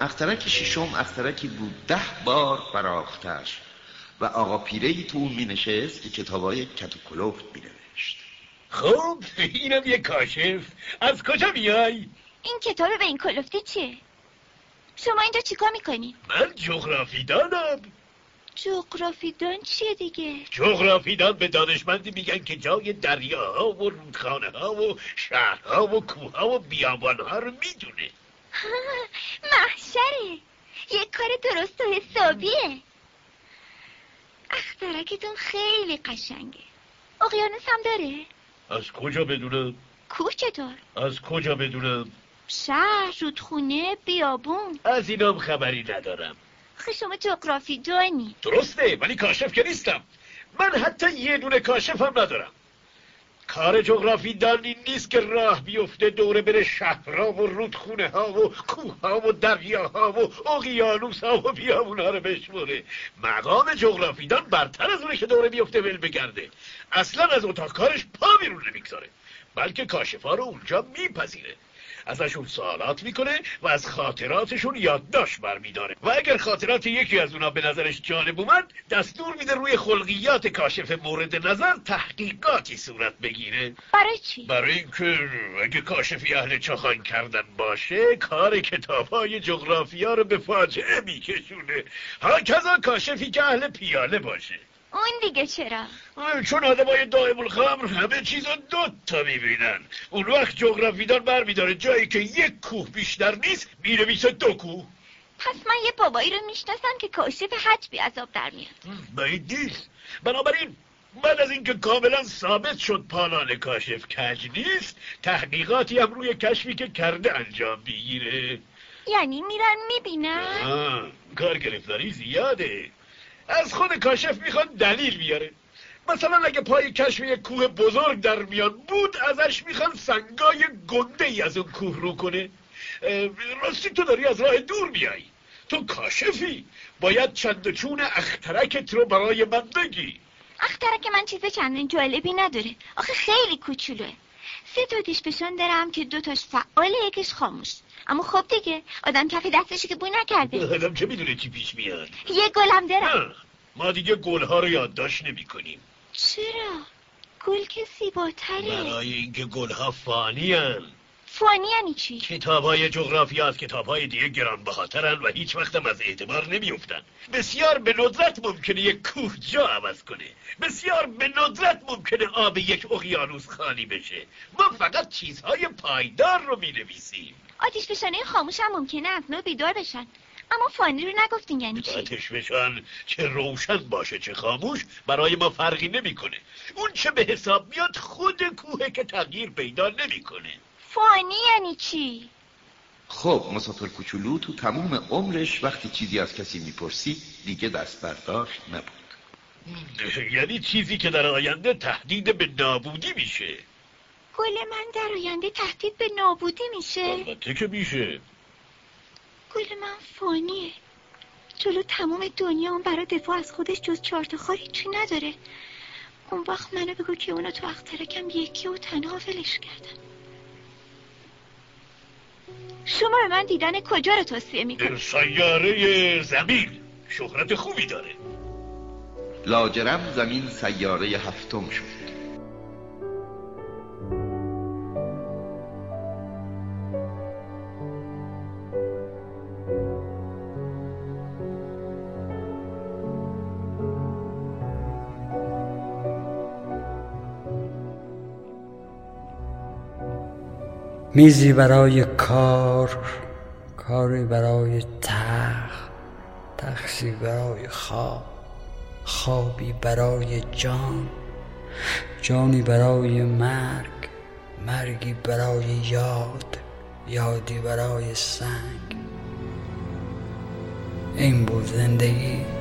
اخترک ششم اخترکی بود ده بار فراختش و آقا پیره ای تو اون می نشست که کتابای کت و کلوفت می نوشت خب اینم یه کاشف از کجا میای؟ این کتاب به این کلفتی چیه؟ شما اینجا چیکار می‌کنی؟ من جغرافی دانم جغرافیدان چیه دیگه؟ جغرافیدان به دانشمندی میگن که جای دریاها و رودخانه ها و شهرها و کوها و بیابانها رو می‌دونه محشره یک کار درست و حسابیه اخترکتون خیلی قشنگه اقیانوس هم داره؟ از کجا بدونم؟ کوه چطور؟ از کجا بدونم؟ شهر، رودخونه، بیابون از اینام خبری ندارم خب شما جغرافی دانی درسته ولی کاشف که نیستم من حتی یه دونه کاشف هم ندارم کار جغرافی دانی نیست که راه بیفته دوره بره شهرها و رودخونه ها و کوه ها و دریاها و اقیانوس ها و بیابون ها رو بشموره مقام جغرافیدان برتر از اونه که دوره بیفته ول بگرده. اصلا از اتاق کارش پا بیرون نمی‌گذاره بلکه کاشفا رو اونجا میپذیره. ازشون سوالات می‌کنه و از خاطراتشون یادداشت برمیداره. و اگر خاطرات یکی از اونا به نظرش جالب اومد دستور میده روی خلقیات کاشف مورد نظر تحقیقاتی صورت بگیره. برای چی؟ برای اینکه اگه کاشفی اهل چخان کردن باشه کار کتاب های جغرافیا رو به فاجعه میکشونه. هاکذا کاشفی که اهل پیاله باشه. اون دیگه چرا؟ چون آدمای دائم الخمر همه چیزا دو تا می‌بینن. اون وقت جغرافیدان برمیداره جایی که یک کوه بیشتر نیست می‌نویسه دو کوه. پس من یه بابایی رو می‌شناسم که کاشف حج بی عذاب در میاد. بعید نیست بنابراین بعد از اینکه کاملا ثابت شد پالان کاشف کج نیست تحقیقاتی هم روی کشفی که کرده انجام می‌گیره. یعنی میرن می‌بینن؟ آه، کار گرفتاری زیاده. از خود کاشف می‌خوان دلیل بیاره. مثلا اگه پای کشف یک کوه بزرگ در میان بود ازش می‌خوان سنگای گنده ای از اون کوه رو کنه. راستی تو داری از راه دور میایی تو کاشفی. باید چند چون اخترکت رو برای من بگی. اخترک من چیز چندین جالبی نداره. آخه خیلی کوچولوه. سه تا دیش بشان دارم که دو تاش فعاله یکیش خاموش. اما خب دیگه آدم کف دستشو که بو نکرده. آدم چه می‌دونه چی پیش میاد؟ یه گلم دارم. نه، ما دیگه گلها رو یادداشت نمی کنیم چرا؟ گل که زیباتره. برای اینکه گلها فانی هن. فانی یعنی چی؟ کتاب های جغرافیا از کتاب های دیگه گرانبهاترن و هیچ وقتم از اعتبار نمیافتن بسیار به ندرت ممکنه یک کوه جا عوض کنه بسیار به ندرت ممکنه آب یک اقیانوس خالی بشه ما فقط چیزهای پایدار رو می نویسیم آتیش بشانه خاموش هم ممکنه از نو بیدار بشن اما فانی رو نگفتین یعنی چی؟ آتش بشان چه روشن باشه چه خاموش برای ما فرقی نمی‌کنه. اون چه به حساب میاد خود کوه که تغییر پیدا نمی‌کنه فانی یعنی چی؟ خب مسافر کوچولو تو تموم عمرش وقتی چیزی از کسی می‌پرسید دیگه دست برداشت نبود یعنی چیزی که در آینده تهدید به نابودی میشه. گل من در آینده تهدید به نابودی میشه. البته که میشه. گل من فانیه. جلو تمام دنیا اون برای دفاع از خودش جز چهار تا خار هیچی نداره. اون وقت منو بگو که اونا تو اخترکم یکی و تنها ولش کردن. شما به من دیدن کجا رو توصیه می‌کنی؟ سیاره زمین. شهرت خوبی داره. لاجرم زمین سیاره هفتم شد. میزی برای کار کاری برای تخت تخشی برای خواب خوابی برای جان جانی برای مرگ مرگی برای یاد یادی برای سنگ. این بود زندگی.